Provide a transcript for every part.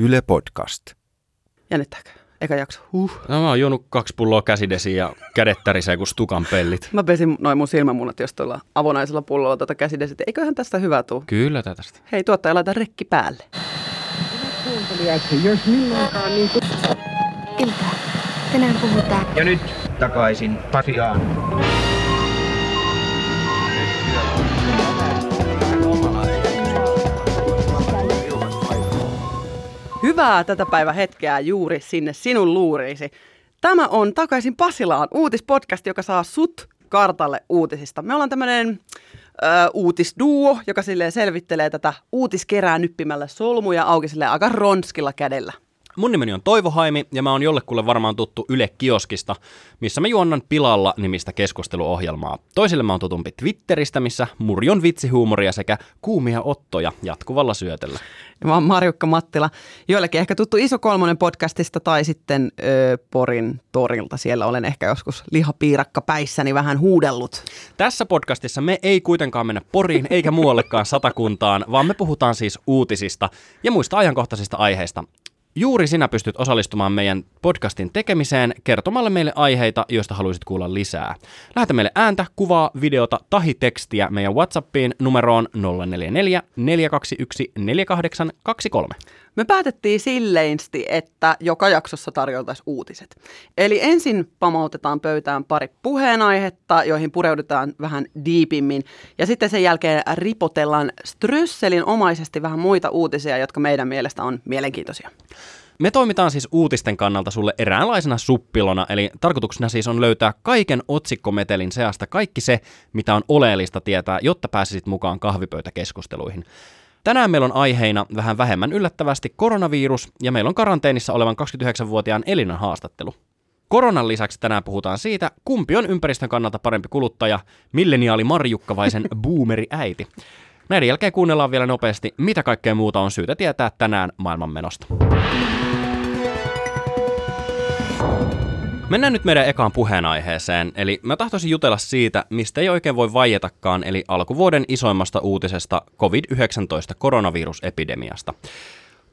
Yle Podcast. Jännittääkö? Eka jakso. Huh. No mä oon juonut kaksi pulloa käsidesiä ja kädet tärisee kuin stukan pellit. Mä pesin noin mun silmämunat jos tuolla avonaisella pullolla tuota käsidesit. Eiköhän tästä hyvä tuu. Kyllä tästä. Hei tuottaja, laita rekki päälle. jos milloinkaan niin kuin... Ilta. Tänään puhutaan Ja nyt takaisin Pasiaan. Hyvää tätä päivän hetkeä juuri sinne sinun luuriisi. Tämä on Takaisin Pasilaan uutispodcast, joka saa sut kartalle uutisista. Me ollaan tämmöinen uutisduo, joka selvittelee tätä uutiskerää nyppimällä solmuja auki silleen aika ronskilla kädellä. Mun nimeni on Toivo Haimi ja mä oon jollekulle varmaan tuttu Yle Kioskista, missä mä juonnan Pilalla nimistä keskusteluohjelmaa. Toisille mä oon tutumpi Twitteristä, missä murjon vitsihuumoria sekä kuumia ottoja jatkuvalla syötellä. Ja Mä oon Marjukka Mattila, joillekin ehkä tuttu Iso Kolmonen podcastista tai sitten ö, Porin torilta. Siellä olen ehkä joskus lihapiirakka päissäni vähän huudellut. Tässä podcastissa me ei kuitenkaan mennä Poriin eikä muuallekaan satakuntaan, vaan me puhutaan siis uutisista ja muista ajankohtaisista aiheista. Juuri sinä pystyt osallistumaan meidän podcastin tekemiseen kertomalla meille aiheita, joista haluaisit kuulla lisää. Lähetä meille ääntä, kuvaa, videota tahi tekstiä meidän WhatsAppiin numeroon 044 421 4823. Me päätettiin silleinsti, että joka jaksossa tarjoltaisiin uutiset. Eli ensin pamautetaan pöytään pari puheenaihetta, joihin pureudutaan vähän diipimmin. Ja sitten sen jälkeen ripotellaan strösselin omaisesti vähän muita uutisia, jotka meidän mielestä on mielenkiintoisia. Me toimitaan siis uutisten kannalta sulle eräänlaisena suppilona, eli tarkoituksena siis on löytää kaiken otsikkometelin seasta kaikki se, mitä on oleellista tietää, jotta pääsisit mukaan kahvipöytäkeskusteluihin. Tänään meillä on aiheina vähän vähemmän yllättävästi koronavirus ja meillä on karanteenissa olevan 29-vuotiaan Elinan haastattelu. Koronan lisäksi tänään puhutaan siitä, kumpi on ympäristön kannalta parempi kuluttaja, milleniaali Marjukka vai sen boomeri äiti. Näiden jälkeen kuunnellaan vielä nopeasti, mitä kaikkea muuta on syytä tietää tänään maailmanmenosta. Mennään nyt meidän ekaan puheenaiheeseen, eli mä tahtoisin jutella siitä, mistä ei oikein voi vaietakaan, eli alkuvuoden isoimmasta uutisesta COVID-19 koronavirusepidemiasta.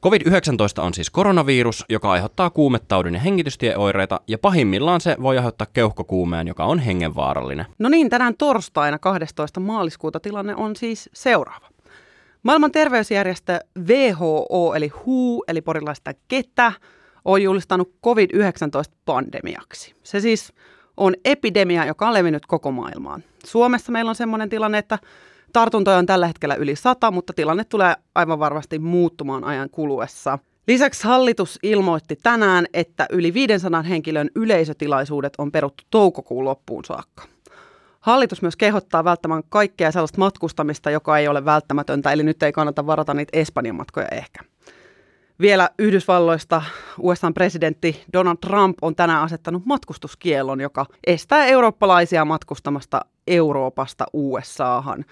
COVID-19 on siis koronavirus, joka aiheuttaa kuumetaudin ja hengitystieoireita, ja pahimmillaan se voi aiheuttaa keuhkokuumeen, joka on hengenvaarallinen. No niin, tänään torstaina 12. maaliskuuta tilanne on siis seuraava. Maailman terveysjärjestö WHO, eli WHO, eli porilaista ketä, on julistanut COVID-19-pandemiaksi. Se siis on epidemia, joka on levinnyt koko maailmaan. Suomessa meillä on sellainen tilanne, että tartuntoja on tällä hetkellä yli sata, mutta tilanne tulee aivan varmasti muuttumaan ajan kuluessa. Lisäksi hallitus ilmoitti tänään, että yli 500 henkilön yleisötilaisuudet on peruttu toukokuun loppuun saakka. Hallitus myös kehottaa välttämään kaikkea sellaista matkustamista, joka ei ole välttämätöntä, eli nyt ei kannata varata niitä Espanjan matkoja ehkä. Vielä Yhdysvalloista USAn presidentti Donald Trump on tänään asettanut matkustuskielon, joka estää eurooppalaisia matkustamasta Euroopasta USAhan.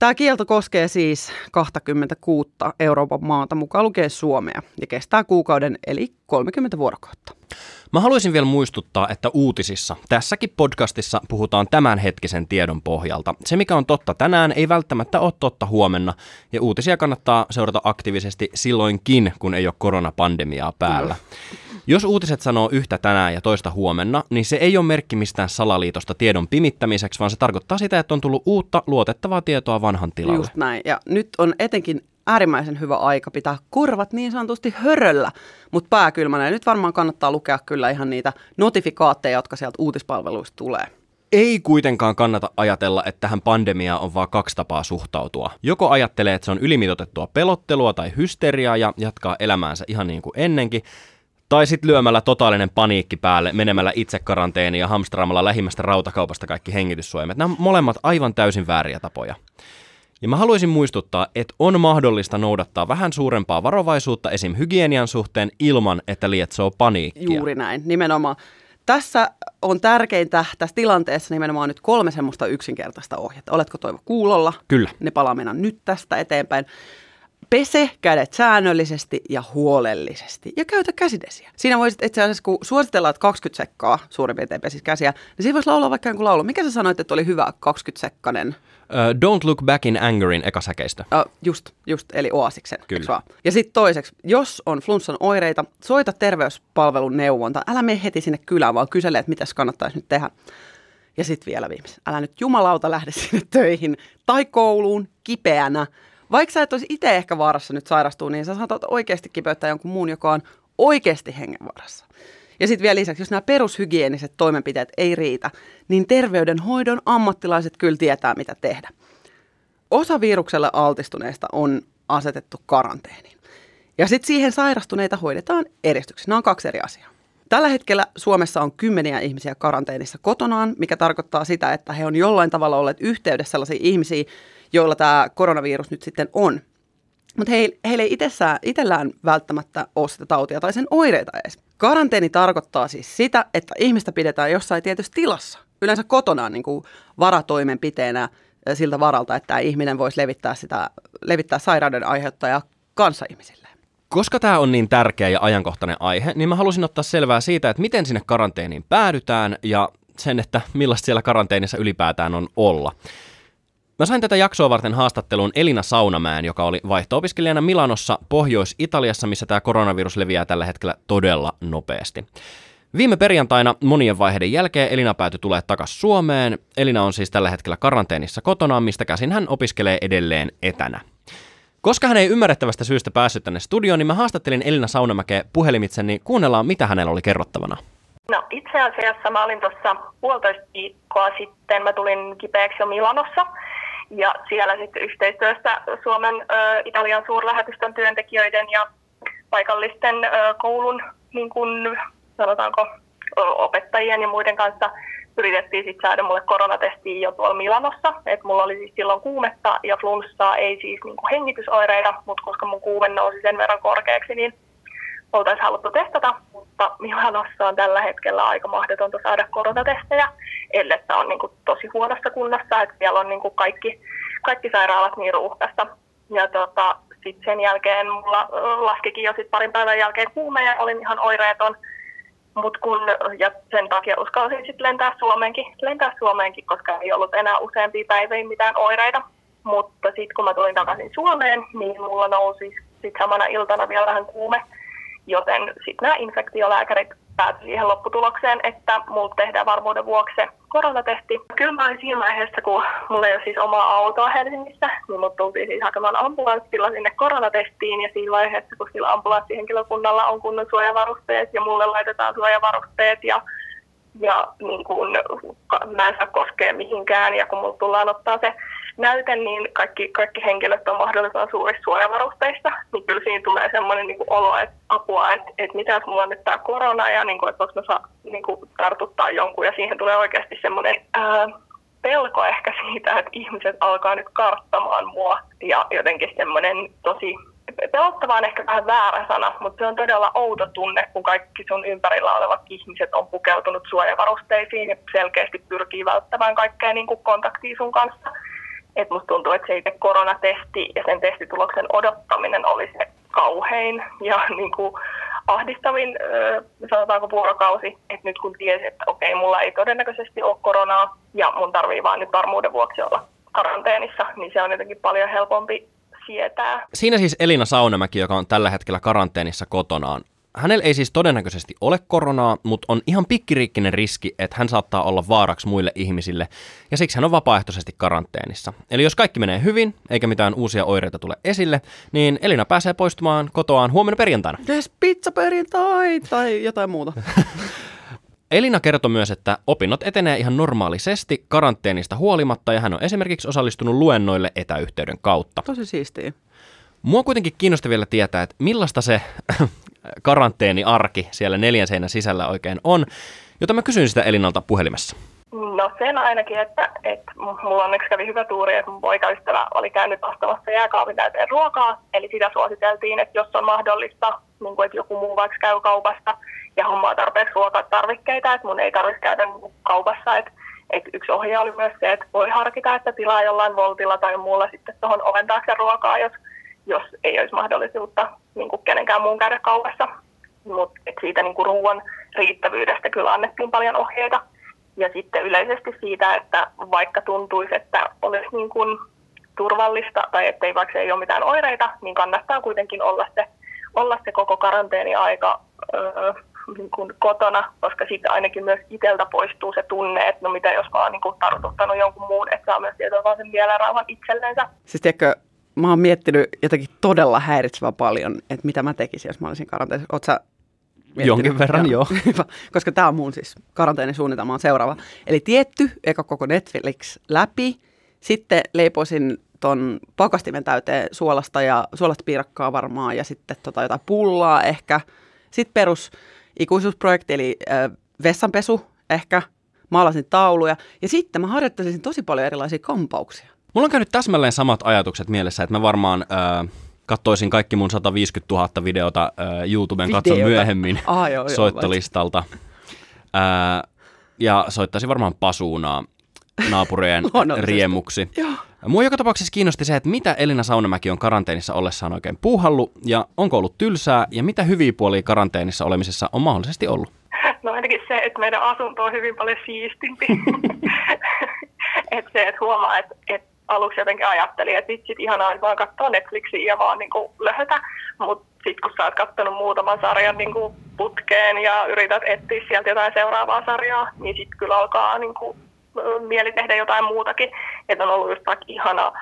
Tämä kielto koskee siis 26 Euroopan maata, mukaan lukee Suomea, ja kestää kuukauden eli 30 vuorokautta. Mä haluaisin vielä muistuttaa, että uutisissa, tässäkin podcastissa puhutaan tämänhetkisen tiedon pohjalta. Se, mikä on totta tänään, ei välttämättä ole totta huomenna, ja uutisia kannattaa seurata aktiivisesti silloinkin, kun ei ole koronapandemiaa päällä. Jos uutiset sanoo yhtä tänään ja toista huomenna, niin se ei ole merkki mistään salaliitosta tiedon pimittämiseksi, vaan se tarkoittaa sitä, että on tullut uutta luotettavaa tietoa vanhan tilalle. Just näin. Ja nyt on etenkin äärimmäisen hyvä aika pitää korvat niin sanotusti höröllä, mutta pääkylmänä. Ja nyt varmaan kannattaa lukea kyllä ihan niitä notifikaatteja, jotka sieltä uutispalveluista tulee. Ei kuitenkaan kannata ajatella, että tähän pandemiaan on vain kaksi tapaa suhtautua. Joko ajattelee, että se on ylimitotettua pelottelua tai hysteriaa ja jatkaa elämäänsä ihan niin kuin ennenkin, tai sitten lyömällä totaalinen paniikki päälle, menemällä itse karanteeniin ja hamstraamalla lähimmästä rautakaupasta kaikki hengityssuojamet. Nämä on molemmat aivan täysin vääriä tapoja. Ja mä haluaisin muistuttaa, että on mahdollista noudattaa vähän suurempaa varovaisuutta esim. hygienian suhteen ilman, että lietsoo paniikkia. Juuri näin, nimenomaan. Tässä on tärkeintä tässä tilanteessa nimenomaan nyt kolme semmoista yksinkertaista ohjetta. Oletko Toivo kuulolla? Kyllä. Ne palaa mennä nyt tästä eteenpäin. Pese kädet säännöllisesti ja huolellisesti ja käytä käsidesiä. Siinä voisit itse asiassa, kun suositellaan, että 20 sekkaa suurin piirtein pesis käsiä, niin siinä voisi laulaa vaikka jonkun laulu. Mikä sä sanoit, että oli hyvä 20-sekkanen? Uh, Don't Look Back in Angerin ekasäkeistö. Uh, just, just, eli Oasiksen. Kyllä. Ja sitten toiseksi, jos on flunssan oireita, soita terveyspalvelun neuvonta. Älä mene heti sinne kylään, vaan kysele, että mitä kannattaisi nyt tehdä. Ja sitten vielä viimeisen. Älä nyt jumalauta lähde sinne töihin tai kouluun kipeänä. Vaikka sä et olisi itse ehkä vaarassa nyt sairastua, niin sä saatat oikeasti kipeyttää jonkun muun, joka on oikeasti hengenvaarassa. Ja sitten vielä lisäksi, jos nämä perushygieniset toimenpiteet ei riitä, niin terveydenhoidon ammattilaiset kyllä tietää, mitä tehdä. Osa virukselle altistuneista on asetettu karanteeniin. Ja sitten siihen sairastuneita hoidetaan eristyksessä. Nämä on kaksi eri asiaa. Tällä hetkellä Suomessa on kymmeniä ihmisiä karanteenissa kotonaan, mikä tarkoittaa sitä, että he on jollain tavalla olleet yhteydessä sellaisiin ihmisiin, joilla tämä koronavirus nyt sitten on. Mutta he, heillä ei itsellään välttämättä ole sitä tautia tai sen oireita edes. Karanteeni tarkoittaa siis sitä, että ihmistä pidetään jossain tietyssä tilassa, yleensä kotonaan niin kuin varatoimenpiteenä eh, siltä varalta, että ihminen voisi levittää, sitä, levittää sairauden aiheuttajaa kanssaihmisille. Koska tämä on niin tärkeä ja ajankohtainen aihe, niin mä halusin ottaa selvää siitä, että miten sinne karanteeniin päädytään ja sen, että millaista siellä karanteenissa ylipäätään on olla. Mä sain tätä jaksoa varten haastatteluun Elina Saunamäen, joka oli vaihto-opiskelijana Milanossa, Pohjois-Italiassa, missä tämä koronavirus leviää tällä hetkellä todella nopeasti. Viime perjantaina monien vaiheiden jälkeen Elina päätyi tulee takaisin Suomeen. Elina on siis tällä hetkellä karanteenissa kotonaan, mistä käsin hän opiskelee edelleen etänä. Koska hän ei ymmärrettävästä syystä päässyt tänne studioon, niin mä haastattelin Elina Saunamäkeä puhelimitse, niin kuunnellaan, mitä hänellä oli kerrottavana. No itse asiassa mä olin tuossa puolitoista viikkoa sitten, mä tulin kipeäksi jo Milanossa ja siellä sitten yhteistyössä Suomen ö, Italian suurlähetystön työntekijöiden ja paikallisten ö, koulun niin kun, sanotaanko opettajien ja muiden kanssa yritettiin sitten saada mulle koronatestiä jo tuolla Milanossa. Et mulla oli siis silloin kuumetta ja flunssaa, ei siis niinku hengitysoireita, mutta koska mun kuume nousi sen verran korkeaksi, niin oltaisiin haluttu testata, mutta Milanossa on tällä hetkellä aika mahdotonta saada koronatestejä, ellei on niin kuin tosi huonossa kunnossa, että siellä on niin kuin kaikki, kaikki sairaalat niin ruuhkassa. Ja tota, sitten sen jälkeen mulla laskikin jo sit parin päivän jälkeen kuume ja olin ihan oireeton. Mut kun, ja sen takia uskalsin sitten lentää Suomeenkin, lentää Suomeenkin, koska ei ollut enää useampia päiviä mitään oireita. Mutta sitten kun mä tulin takaisin Suomeen, niin mulla nousi sitten samana iltana vielä vähän kuume Joten sitten nämä infektiolääkärit päätyi siihen lopputulokseen, että mulla tehdään varmuuden vuoksi koronatesti. Kyllä mä olin siinä vaiheessa, kun mulla ei ole siis omaa autoa Helsingissä, niin mut tultiin siis hakemaan ambulanssilla sinne koronatestiin ja siinä vaiheessa, kun sillä ambulanssihenkilökunnalla on kunnon suojavarusteet ja mulle laitetaan suojavarusteet ja ja niin kun, mä en saa koskea mihinkään ja kun mulla tullaan ottaa se näyte, niin kaikki, kaikki henkilöt on mahdollisimman suurissa suojavarusteissa, niin kyllä siinä tulee semmoinen niin olo, että apua, että, että mitä mulla on nyt tämä korona ja niin kuin, että voiko mä saa niin kuin, tartuttaa jonkun ja siihen tulee oikeasti semmoinen ää, pelko ehkä siitä, että ihmiset alkaa nyt karttamaan mua ja jotenkin semmoinen tosi pelottava on ehkä vähän väärä sana, mutta se on todella outo tunne, kun kaikki sun ympärillä olevat ihmiset on pukeutunut suojavarusteisiin ja selkeästi pyrkii välttämään kaikkea niin kuin kontaktia sun kanssa. Et musta tuntuu, että se itse koronatesti ja sen testituloksen odottaminen oli se kauhein ja niin kuin ahdistavin, sanotaanko vuorokausi, että nyt kun tiesi, että okei, mulla ei todennäköisesti ole koronaa ja mun tarvii vaan nyt varmuuden vuoksi olla karanteenissa, niin se on jotenkin paljon helpompi sietää. Siinä siis Elina Saunamäki, joka on tällä hetkellä karanteenissa kotonaan. Hänellä ei siis todennäköisesti ole koronaa, mutta on ihan pikkiriikkinen riski, että hän saattaa olla vaaraksi muille ihmisille, ja siksi hän on vapaaehtoisesti karanteenissa. Eli jos kaikki menee hyvin, eikä mitään uusia oireita tule esille, niin Elina pääsee poistumaan kotoaan huomenna perjantaina. Yes, pizza perjantai tai jotain muuta. Elina kertoi myös, että opinnot etenee ihan normaalisesti karanteenista huolimatta, ja hän on esimerkiksi osallistunut luennoille etäyhteyden kautta. Tosi siistiä. Mua kuitenkin kiinnosti vielä tietää, että millaista se karanteeniarki siellä neljän seinän sisällä oikein on, jota mä kysyin sitä Elinalta puhelimessa. No sen ainakin, että, että mulla onneksi kävi hyvä tuuri, että mun poikaystävä oli käynyt ostamassa jääkaapin täyteen ruokaa, eli sitä suositeltiin, että jos on mahdollista, niin kuin, että joku muu vaikka käy kaupasta ja hommaa tarpeeksi ruokatarvikkeita, että mun ei tarvitse käydä kaupassa, että että yksi ohje oli myös se, että voi harkita, että tilaa jollain voltilla tai muulla sitten tuohon oven taakse ruokaa, jos jos ei olisi mahdollisuutta niin kuin kenenkään muun käydä kaupassa. Mutta siitä niin kuin ruoan riittävyydestä kyllä annettiin paljon ohjeita. Ja sitten yleisesti siitä, että vaikka tuntuisi, että olisi niin kuin turvallista tai ettei vaikka ei ole mitään oireita, niin kannattaa kuitenkin olla se, olla se koko karanteeniaika öö, niin kuin kotona, koska sitten ainakin myös itseltä poistuu se tunne, että no mitä jos mä oon niin kuin tartuttanut jonkun muun, että saa myös tietää vaan sen mielenrauhan itsellensä. Siis tiedätkö, mä oon miettinyt jotenkin todella häiritsevän paljon, että mitä mä tekisin, jos mä olisin karanteenissa. Oot sä miettinyt? Jonkin verran, joo. Hyvä, koska tämä on mun siis karanteenisuunnitelma on seuraava. Eli tietty, eka koko Netflix läpi, sitten leipoisin ton pakastimen täyteen suolasta ja suolasta piirakkaa varmaan ja sitten tota jotain pullaa ehkä. Sitten perus ikuisuusprojekti eli äh, vessanpesu ehkä, maalasin tauluja ja sitten mä harjoittelisin tosi paljon erilaisia kampauksia. Mulla on käynyt täsmälleen samat ajatukset mielessä, että mä varmaan äh, kattoisin kaikki mun 150 000 videota äh, YouTuben katson Videota. myöhemmin Ah, joo, joo, soittolistalta. Äh, ja soittaisin varmaan pasuunaa Luonnollisesti. riemuksi. Joo. Mua joka tapauksessa kiinnosti se, että mitä Elina Saunamäki on karanteenissa ollessaan oikein puuhallu ja onko ollut tylsää ja mitä hyviä puolia karanteenissa olemisessa on mahdollisesti ollut. No ainakin se, että meidän asunto on hyvin paljon siistimpi. että se, että huomaa, että, että aluksi jotenkin ajattelin, että vitsit ihanaa, että vaan katsoa Netflixiä ja vaan niin kuin löhötä. Mutta sitten kun sä oot katsonut muutaman sarjan niin putkeen ja yrität etsiä sieltä jotain seuraavaa sarjaa, niin sitten kyllä alkaa niin kuin, mieli tehdä jotain muutakin. Että on ollut just vaikka ihana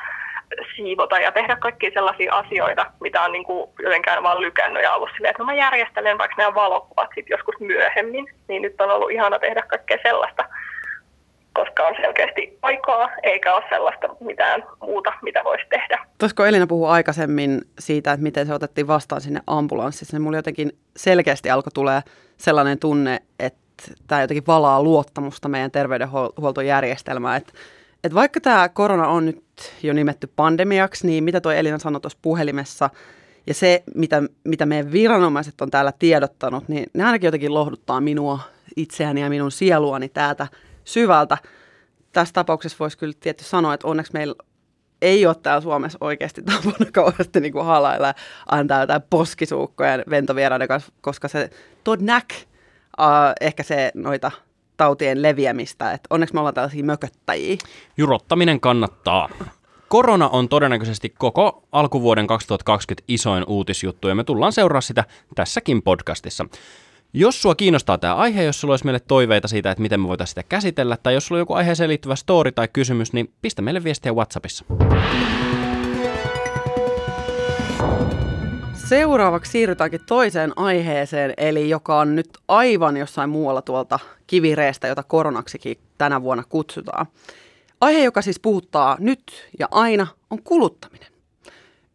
siivota ja tehdä kaikkia sellaisia asioita, mitä on niin kuin jotenkään vaan lykännyt ja ollut silleen, että no mä järjestelen vaikka nämä valokuvat sit joskus myöhemmin, niin nyt on ollut ihana tehdä kaikkea sellaista, koska on selkeästi aikaa, eikä ole sellaista mitään muuta, mitä voisi tehdä. Tuosko Elina puhui aikaisemmin siitä, että miten se otettiin vastaan sinne ambulanssissa, niin mulla jotenkin selkeästi alkoi tulee sellainen tunne, että tämä jotenkin valaa luottamusta meidän terveydenhuoltojärjestelmään. Että, että vaikka tämä korona on nyt jo nimetty pandemiaksi, niin mitä tuo Elina sanoi tuossa puhelimessa, ja se, mitä, mitä meidän viranomaiset on täällä tiedottanut, niin ne ainakin jotenkin lohduttaa minua itseäni ja minun sieluani täältä syvältä. Tässä tapauksessa voisi kyllä tietysti sanoa, että onneksi meillä ei ole täällä Suomessa oikeasti tapana kauheasti niin halailla antaa jotain poskisuukkoja ventovieraiden kanssa, koska se todnäk uh, ehkä se noita tautien leviämistä. Et onneksi me ollaan tällaisia mököttäjiä. Jurottaminen kannattaa. Korona on todennäköisesti koko alkuvuoden 2020 isoin uutisjuttu ja me tullaan seuraa sitä tässäkin podcastissa. Jos sua kiinnostaa tämä aihe, jos sulla olisi meille toiveita siitä, että miten me voitaisiin sitä käsitellä, tai jos sulla on joku aiheeseen liittyvä story tai kysymys, niin pistä meille viestiä WhatsAppissa. Seuraavaksi siirrytäänkin toiseen aiheeseen, eli joka on nyt aivan jossain muualla tuolta kivireestä, jota koronaksikin tänä vuonna kutsutaan. Aihe, joka siis puhuttaa nyt ja aina, on kuluttaminen.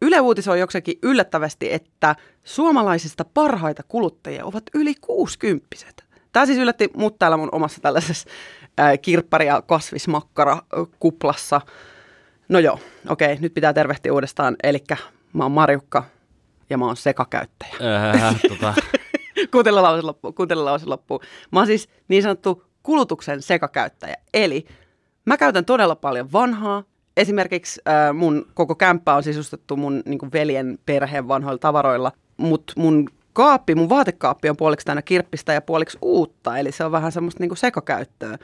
Yle uutisoi jokseenkin yllättävästi, että suomalaisista parhaita kuluttajia ovat yli 60 Tämä siis yllätti mut täällä mun omassa tällaisessa kirppari- ja kasvismakkara-kuplassa. No joo, okei, nyt pitää tervehtiä uudestaan. Eli mä oon Marjukka ja mä oon sekakäyttäjä. Äh, tota, kuuntele lause loppuun, kuuntele lause loppuun. Mä oon siis niin sanottu kulutuksen sekakäyttäjä. Eli mä käytän todella paljon vanhaa. Esimerkiksi äh, mun koko kämppä on sisustettu mun niin veljen perheen vanhoilla tavaroilla, mutta mun kaappi, mun vaatekaappi on puoliksi täynnä kirppistä ja puoliksi uutta, eli se on vähän semmoista niin sekakäyttöä.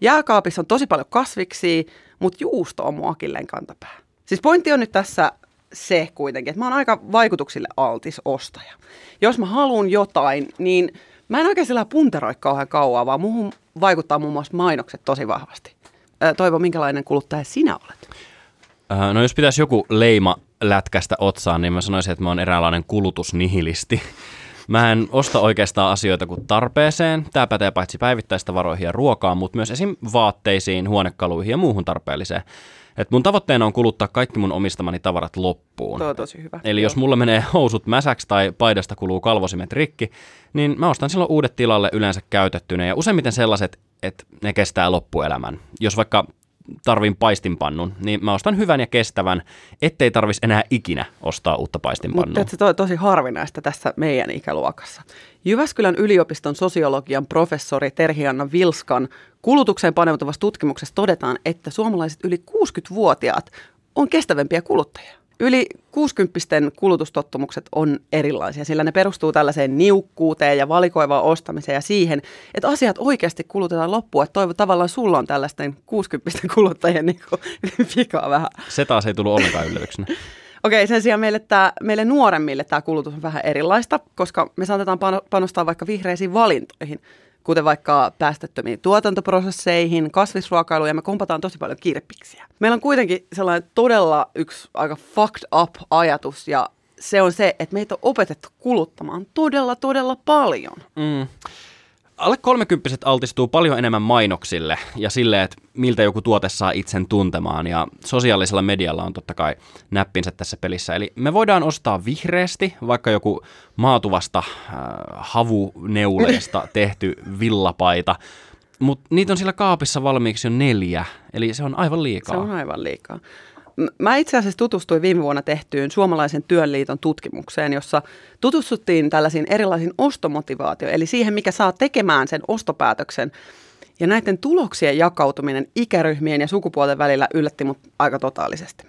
Jääkaapissa on tosi paljon kasviksia, mutta juusto on mua akilleen kantapää. Siis pointti on nyt tässä se kuitenkin, että mä oon aika vaikutuksille altis ostaja. Jos mä haluan jotain, niin mä en oikein sillä punteroi kauhean kauan, vaan muuhun vaikuttaa muun muassa mainokset tosi vahvasti. Toivo, minkälainen kuluttaja sinä olet? äh, no jos pitäisi joku leima lätkästä otsaan, niin mä sanoisin, että mä oon eräänlainen kulutusnihilisti. Mä en osta oikeastaan asioita kuin tarpeeseen. Tämä pätee paitsi päivittäistä varoihin ja ruokaan, mutta myös esim. vaatteisiin, huonekaluihin ja muuhun tarpeelliseen. Et mun tavoitteena on kuluttaa kaikki mun omistamani tavarat loppuun. Tuo on tosi hyvä. Eli jos mulla menee housut mäsäksi tai paidasta kuluu kalvosimet rikki, niin mä ostan silloin uudet tilalle yleensä käytettynä ja useimmiten sellaiset, että ne kestää loppuelämän. Jos vaikka tarvin paistinpannun, niin mä ostan hyvän ja kestävän, ettei tarvis enää ikinä ostaa uutta paistinpannua. Mutta se on tosi harvinaista tässä meidän ikäluokassa. Jyväskylän yliopiston sosiologian professori Terhianna Vilskan kulutukseen paneutuvassa tutkimuksessa todetaan, että suomalaiset yli 60-vuotiaat on kestävämpiä kuluttajia. Yli 60 kulutustottumukset on erilaisia, sillä ne perustuu tällaiseen niukkuuteen ja valikoivaan ostamiseen ja siihen, että asiat oikeasti kulutetaan loppuun. Että toivon tavallaan sulla on tällaisten 60 kuluttajien niin vikaa vähän. Se taas ei tullut ollenkaan yllätyksenä. Okei, sen sijaan meille, tämä, meille nuoremmille tämä kulutus on vähän erilaista, koska me saatetaan panostaa vaikka vihreisiin valintoihin, kuten vaikka päästöttömiin tuotantoprosesseihin, kasvisruokailuun ja me kompataan tosi paljon kirppiksiä. Meillä on kuitenkin sellainen todella yksi aika fucked up ajatus ja se on se, että meitä on opetettu kuluttamaan todella, todella paljon. Mm alle kolmekymppiset altistuu paljon enemmän mainoksille ja sille, että miltä joku tuote saa itsen tuntemaan. Ja sosiaalisella medialla on totta kai näppinsä tässä pelissä. Eli me voidaan ostaa vihreästi vaikka joku maatuvasta äh, havuneuleesta tehty villapaita, mutta niitä on sillä kaapissa valmiiksi jo neljä, eli se on aivan liikaa. Se on aivan liikaa. Mä itse asiassa tutustuin viime vuonna tehtyyn Suomalaisen työnliiton tutkimukseen, jossa tutustuttiin tällaisiin erilaisiin ostomotivaatioon, eli siihen, mikä saa tekemään sen ostopäätöksen. Ja näiden tuloksien jakautuminen ikäryhmien ja sukupuolten välillä yllätti mut aika totaalisesti.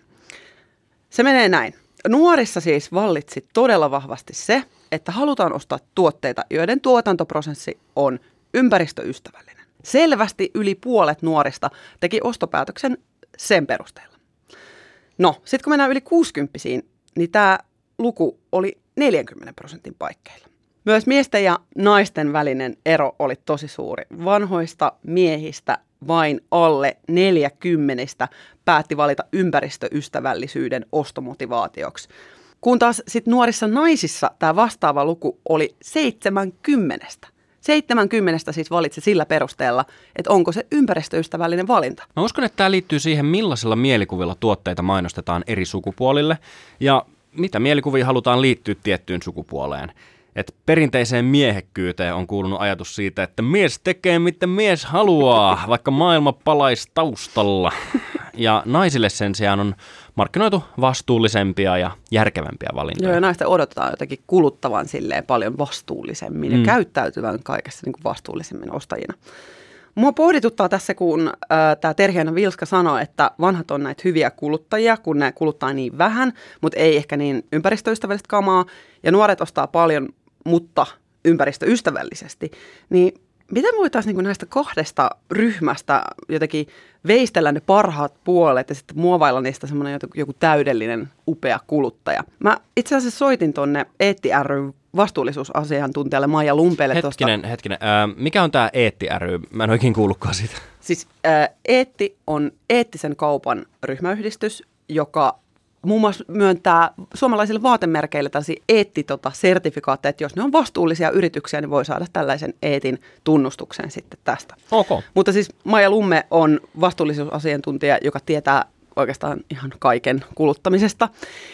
Se menee näin. Nuorissa siis vallitsi todella vahvasti se, että halutaan ostaa tuotteita, joiden tuotantoprosessi on ympäristöystävällinen. Selvästi yli puolet nuorista teki ostopäätöksen sen perusteella. No, sitten kun mennään yli 60 niin tämä luku oli 40 prosentin paikkeilla. Myös miesten ja naisten välinen ero oli tosi suuri. Vanhoista miehistä vain alle 40 päätti valita ympäristöystävällisyyden ostomotivaatioksi. Kun taas sit nuorissa naisissa tämä vastaava luku oli 70. 70 siis valitsi sillä perusteella, että onko se ympäristöystävällinen valinta. Mä uskon, että tämä liittyy siihen, millaisilla mielikuvilla tuotteita mainostetaan eri sukupuolille ja mitä mielikuvia halutaan liittyä tiettyyn sukupuoleen. Et perinteiseen miehekkyyteen on kuulunut ajatus siitä, että mies tekee mitä mies haluaa, vaikka maailma palaisi taustalla. Ja naisille sen sijaan on markkinoitu vastuullisempia ja järkevämpiä valintoja. Joo, ja naisten odotetaan jotenkin kuluttavan silleen paljon vastuullisemmin mm. ja käyttäytyvän kaikessa niin kuin vastuullisemmin ostajina. Mua pohdituttaa tässä, kun äh, tämä Terhiana Vilska sanoi, että vanhat on näitä hyviä kuluttajia, kun ne kuluttaa niin vähän, mutta ei ehkä niin ympäristöystävällistä kamaa, ja nuoret ostaa paljon, mutta ympäristöystävällisesti. Niin Miten voitaisiin niin näistä kahdesta ryhmästä jotenkin veistellä ne parhaat puolet ja sitten muovailla niistä semmoinen joku täydellinen, upea kuluttaja? Mä itse asiassa soitin tonne Eetti ry vastuullisuusasiantuntijalle Maija Lumpeelle. Hetkinen, tosta. hetkinen. Äh, mikä on tämä Eetti ry? Mä en oikein kuullutkaan siitä. Siis äh, Eetti on eettisen kaupan ryhmäyhdistys, joka muun muassa myöntää suomalaisille vaatemerkeille tällaisia eettitota-sertifikaatteja, että jos ne on vastuullisia yrityksiä, niin voi saada tällaisen eetin tunnustuksen sitten tästä. Okay. Mutta siis Maija Lumme on vastuullisuusasiantuntija, joka tietää oikeastaan ihan kaiken kuluttamisesta.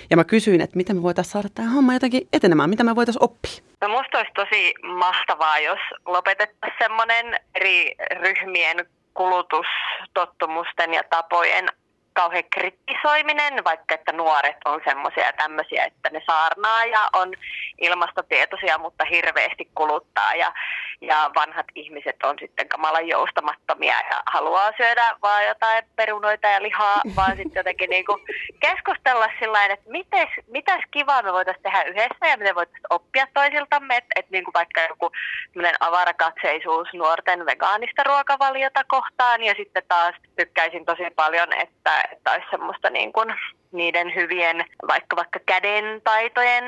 Ja mä kysyin, että miten me voitaisiin saada tämä homma jotenkin etenemään, mitä me voitaisiin oppia. No musta olisi tosi mahtavaa, jos lopetettaisiin semmoinen eri ryhmien kulutustottumusten ja tapojen kauhean kritisoiminen, vaikka että nuoret on semmoisia ja tämmöisiä, että ne saarnaa ja on ilmastotietoisia, mutta hirveästi kuluttaa. Ja, ja vanhat ihmiset on sitten kamalan joustamattomia ja haluaa syödä vaan jotain perunoita ja lihaa, vaan sitten jotenkin niin kuin keskustella sillä että mites, mitäs kivaa me voitaisiin tehdä yhdessä ja miten voitaisiin oppia toisiltamme, että et niin kuin vaikka joku avarakatseisuus nuorten vegaanista ruokavaliota kohtaan. Ja sitten taas tykkäisin tosi paljon, että että olisi semmoista niin kuin niiden hyvien vaikka vaikka käden taitojen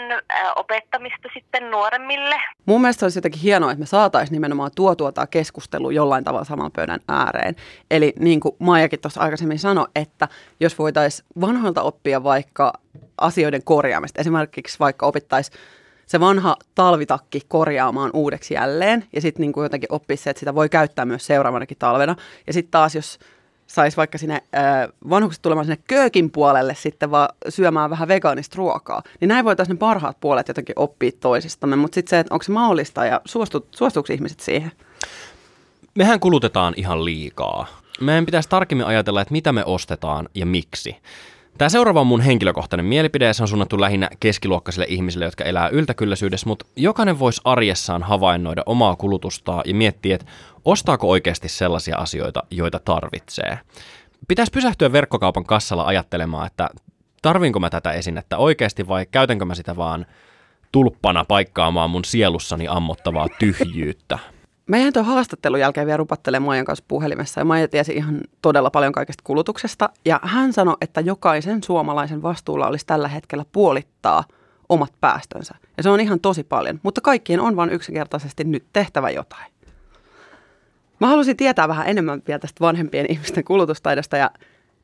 opettamista sitten nuoremmille. Mun mielestä olisi jotenkin hienoa, että me saataisiin nimenomaan tuo tuota keskustelua jollain tavalla saman pöydän ääreen. Eli niin kuin Maijakin tuossa aikaisemmin sanoi, että jos voitaisiin vanhoilta oppia vaikka asioiden korjaamista, esimerkiksi vaikka opittaisiin se vanha talvitakki korjaamaan uudeksi jälleen ja sitten niin jotenkin oppisi se, että sitä voi käyttää myös seuraavanakin talvena. Ja sitten taas, jos saisi vaikka sinne äh, vanhukset tulemaan sinne köökin puolelle sitten vaan syömään vähän vegaanista ruokaa, niin näin voitaisiin ne parhaat puolet jotenkin oppia toisistamme. Mutta sitten se, että onko se mahdollista ja suostu, suostuuko ihmiset siihen? Mehän kulutetaan ihan liikaa. Meidän pitäisi tarkemmin ajatella, että mitä me ostetaan ja miksi. Tämä seuraava on mun henkilökohtainen mielipide ja se on suunnattu lähinnä keskiluokkaisille ihmisille, jotka elää yltäkylläisyydessä, mutta jokainen voisi arjessaan havainnoida omaa kulutustaa ja miettiä, että ostaako oikeasti sellaisia asioita, joita tarvitsee. Pitäisi pysähtyä verkkokaupan kassalla ajattelemaan, että tarvinko mä tätä esinettä oikeasti vai käytänkö mä sitä vaan tulppana paikkaamaan mun sielussani ammottavaa tyhjyyttä. Mä jäin tuon haastattelun jälkeen vielä rupattelemaan Maijan kanssa puhelimessa ja Maija tiesi ihan todella paljon kaikesta kulutuksesta. Ja hän sanoi, että jokaisen suomalaisen vastuulla olisi tällä hetkellä puolittaa omat päästönsä. Ja se on ihan tosi paljon, mutta kaikkien on vain yksinkertaisesti nyt tehtävä jotain. Mä halusin tietää vähän enemmän vielä tästä vanhempien ihmisten kulutustaidosta ja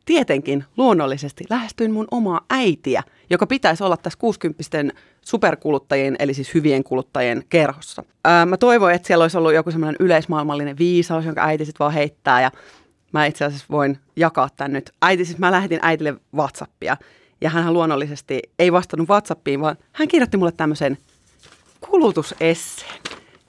tietenkin luonnollisesti lähestyin mun omaa äitiä, joka pitäisi olla tässä 60 superkuluttajien, eli siis hyvien kuluttajien kerhossa. Ää, mä toivoin, että siellä olisi ollut joku semmoinen yleismaailmallinen viisaus, jonka äiti sitten vaan heittää ja mä itse asiassa voin jakaa tämän nyt. Äiti, siis mä lähetin äitille Whatsappia ja hän luonnollisesti ei vastannut Whatsappiin, vaan hän kirjoitti mulle tämmöisen kulutusesseen,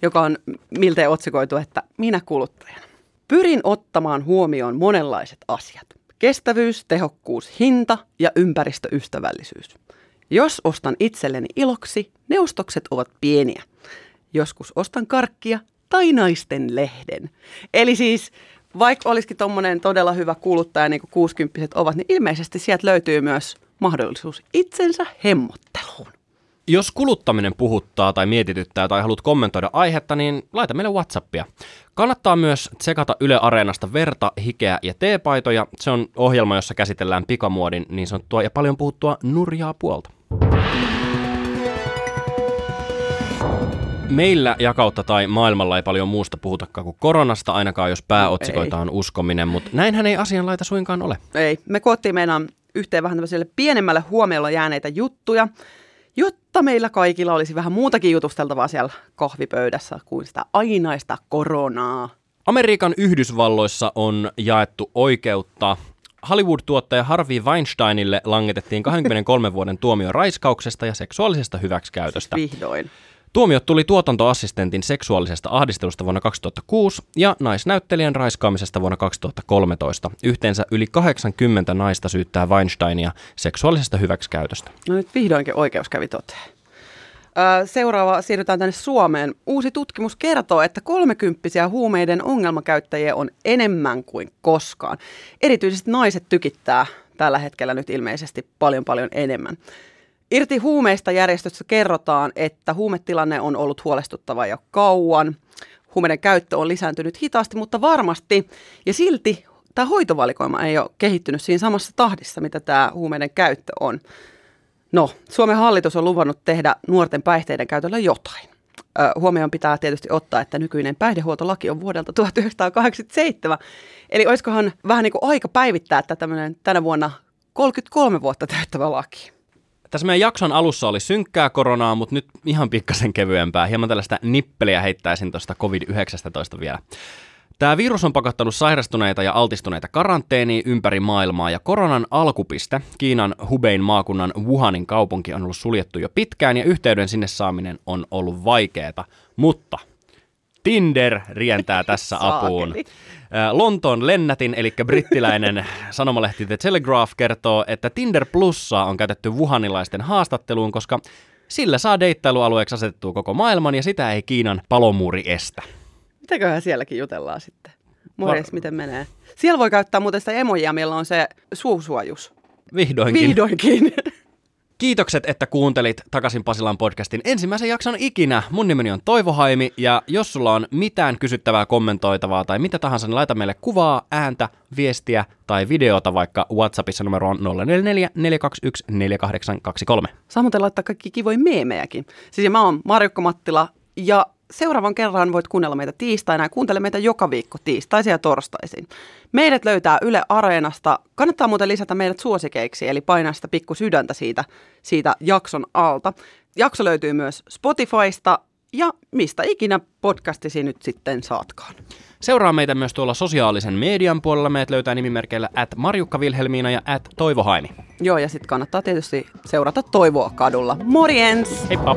joka on miltei otsikoitu, että minä kuluttajana. Pyrin ottamaan huomioon monenlaiset asiat. Kestävyys, tehokkuus, hinta ja ympäristöystävällisyys. Jos ostan itselleni iloksi, ne ostokset ovat pieniä. Joskus ostan karkkia tai naisten lehden. Eli siis vaikka olisikin tuommoinen todella hyvä kuluttaja, niin kuin 60 ovat, niin ilmeisesti sieltä löytyy myös mahdollisuus itsensä hemmotteluun. Jos kuluttaminen puhuttaa tai mietityttää tai haluat kommentoida aihetta, niin laita meille Whatsappia. Kannattaa myös tsekata Yle Areenasta verta, hikeä ja teepaitoja. Se on ohjelma, jossa käsitellään pikamuodin niin sanottua ja paljon puhuttua nurjaa puolta. Meillä ja kautta tai maailmalla ei paljon muusta puhutakaan kuin koronasta, ainakaan jos pääotsikoita on uskominen, mutta näinhän ei asianlaita suinkaan ole. Ei, me koottiin meidän yhteen vähän tämmöiselle pienemmälle huomiolla jääneitä juttuja, jotta meillä kaikilla olisi vähän muutakin jutusteltavaa siellä kahvipöydässä kuin sitä ainaista koronaa. Amerikan Yhdysvalloissa on jaettu oikeutta. Hollywood-tuottaja Harvey Weinsteinille langetettiin 23 vuoden tuomio raiskauksesta ja seksuaalisesta hyväksikäytöstä. Vihdoin. Tuomiot tuli tuotantoassistentin seksuaalisesta ahdistelusta vuonna 2006 ja naisnäyttelijän raiskaamisesta vuonna 2013. Yhteensä yli 80 naista syyttää Weinsteinia seksuaalisesta hyväksikäytöstä. No nyt vihdoinkin oikeus kävi toteen. Seuraava siirrytään tänne Suomeen. Uusi tutkimus kertoo, että kolmekymppisiä huumeiden ongelmakäyttäjiä on enemmän kuin koskaan. Erityisesti naiset tykittää tällä hetkellä nyt ilmeisesti paljon paljon enemmän. Irti huumeista järjestössä kerrotaan, että huumetilanne on ollut huolestuttava jo kauan. Huumeiden käyttö on lisääntynyt hitaasti, mutta varmasti. Ja silti tämä hoitovalikoima ei ole kehittynyt siinä samassa tahdissa, mitä tämä huumeiden käyttö on. No, Suomen hallitus on luvannut tehdä nuorten päihteiden käytöllä jotain. huomioon pitää tietysti ottaa, että nykyinen päihdehuoltolaki on vuodelta 1987. Eli olisikohan vähän niin kuin aika päivittää että tämmöinen tänä vuonna 33 vuotta täyttävä laki. Tässä meidän jakson alussa oli synkkää koronaa, mutta nyt ihan pikkasen kevyempää. Hieman tällaista nippeliä heittäisin tuosta COVID-19 vielä. Tämä virus on pakottanut sairastuneita ja altistuneita karanteeniin ympäri maailmaa ja koronan alkupiste, Kiinan Hubein maakunnan Wuhanin kaupunki on ollut suljettu jo pitkään ja yhteyden sinne saaminen on ollut vaikeaa, mutta Tinder rientää tässä apuun. Lontoon lennätin, eli brittiläinen sanomalehti The Telegraph kertoo, että Tinder Plussaa on käytetty wuhanilaisten haastatteluun, koska sillä saa deittailualueeksi asetettua koko maailman ja sitä ei Kiinan palomuuri estä. Mitäköhän sielläkin jutellaan sitten? Morjes, miten menee? Siellä voi käyttää muuten sitä emojia, millä on se suusuojus. Vihdoinkin. Vihdoinkin. Kiitokset, että kuuntelit Takaisin Pasilan podcastin ensimmäisen jakson ikinä. Mun nimeni on Toivo Haimi ja jos sulla on mitään kysyttävää, kommentoitavaa tai mitä tahansa, niin laita meille kuvaa, ääntä, viestiä tai videota vaikka WhatsAppissa numero on 044 421 4823. Saa muuten laittaa kaikki kivoja meemejäkin. Siis mä oon Marjukka Mattila ja seuraavan kerran voit kuunnella meitä tiistaina ja kuuntele meitä joka viikko tiistaisin ja torstaisin. Meidät löytää Yle Areenasta. Kannattaa muuten lisätä meidät suosikeiksi, eli painaa sitä pikku sydäntä siitä, siitä jakson alta. Jakso löytyy myös Spotifysta ja mistä ikinä podcastisi nyt sitten saatkaan. Seuraa meitä myös tuolla sosiaalisen median puolella. Meidät löytää nimimerkeillä at Marjukka Vilhelmiina ja at Toivo Haimi. Joo, ja sitten kannattaa tietysti seurata Toivoa kadulla. Morjens! Heippa!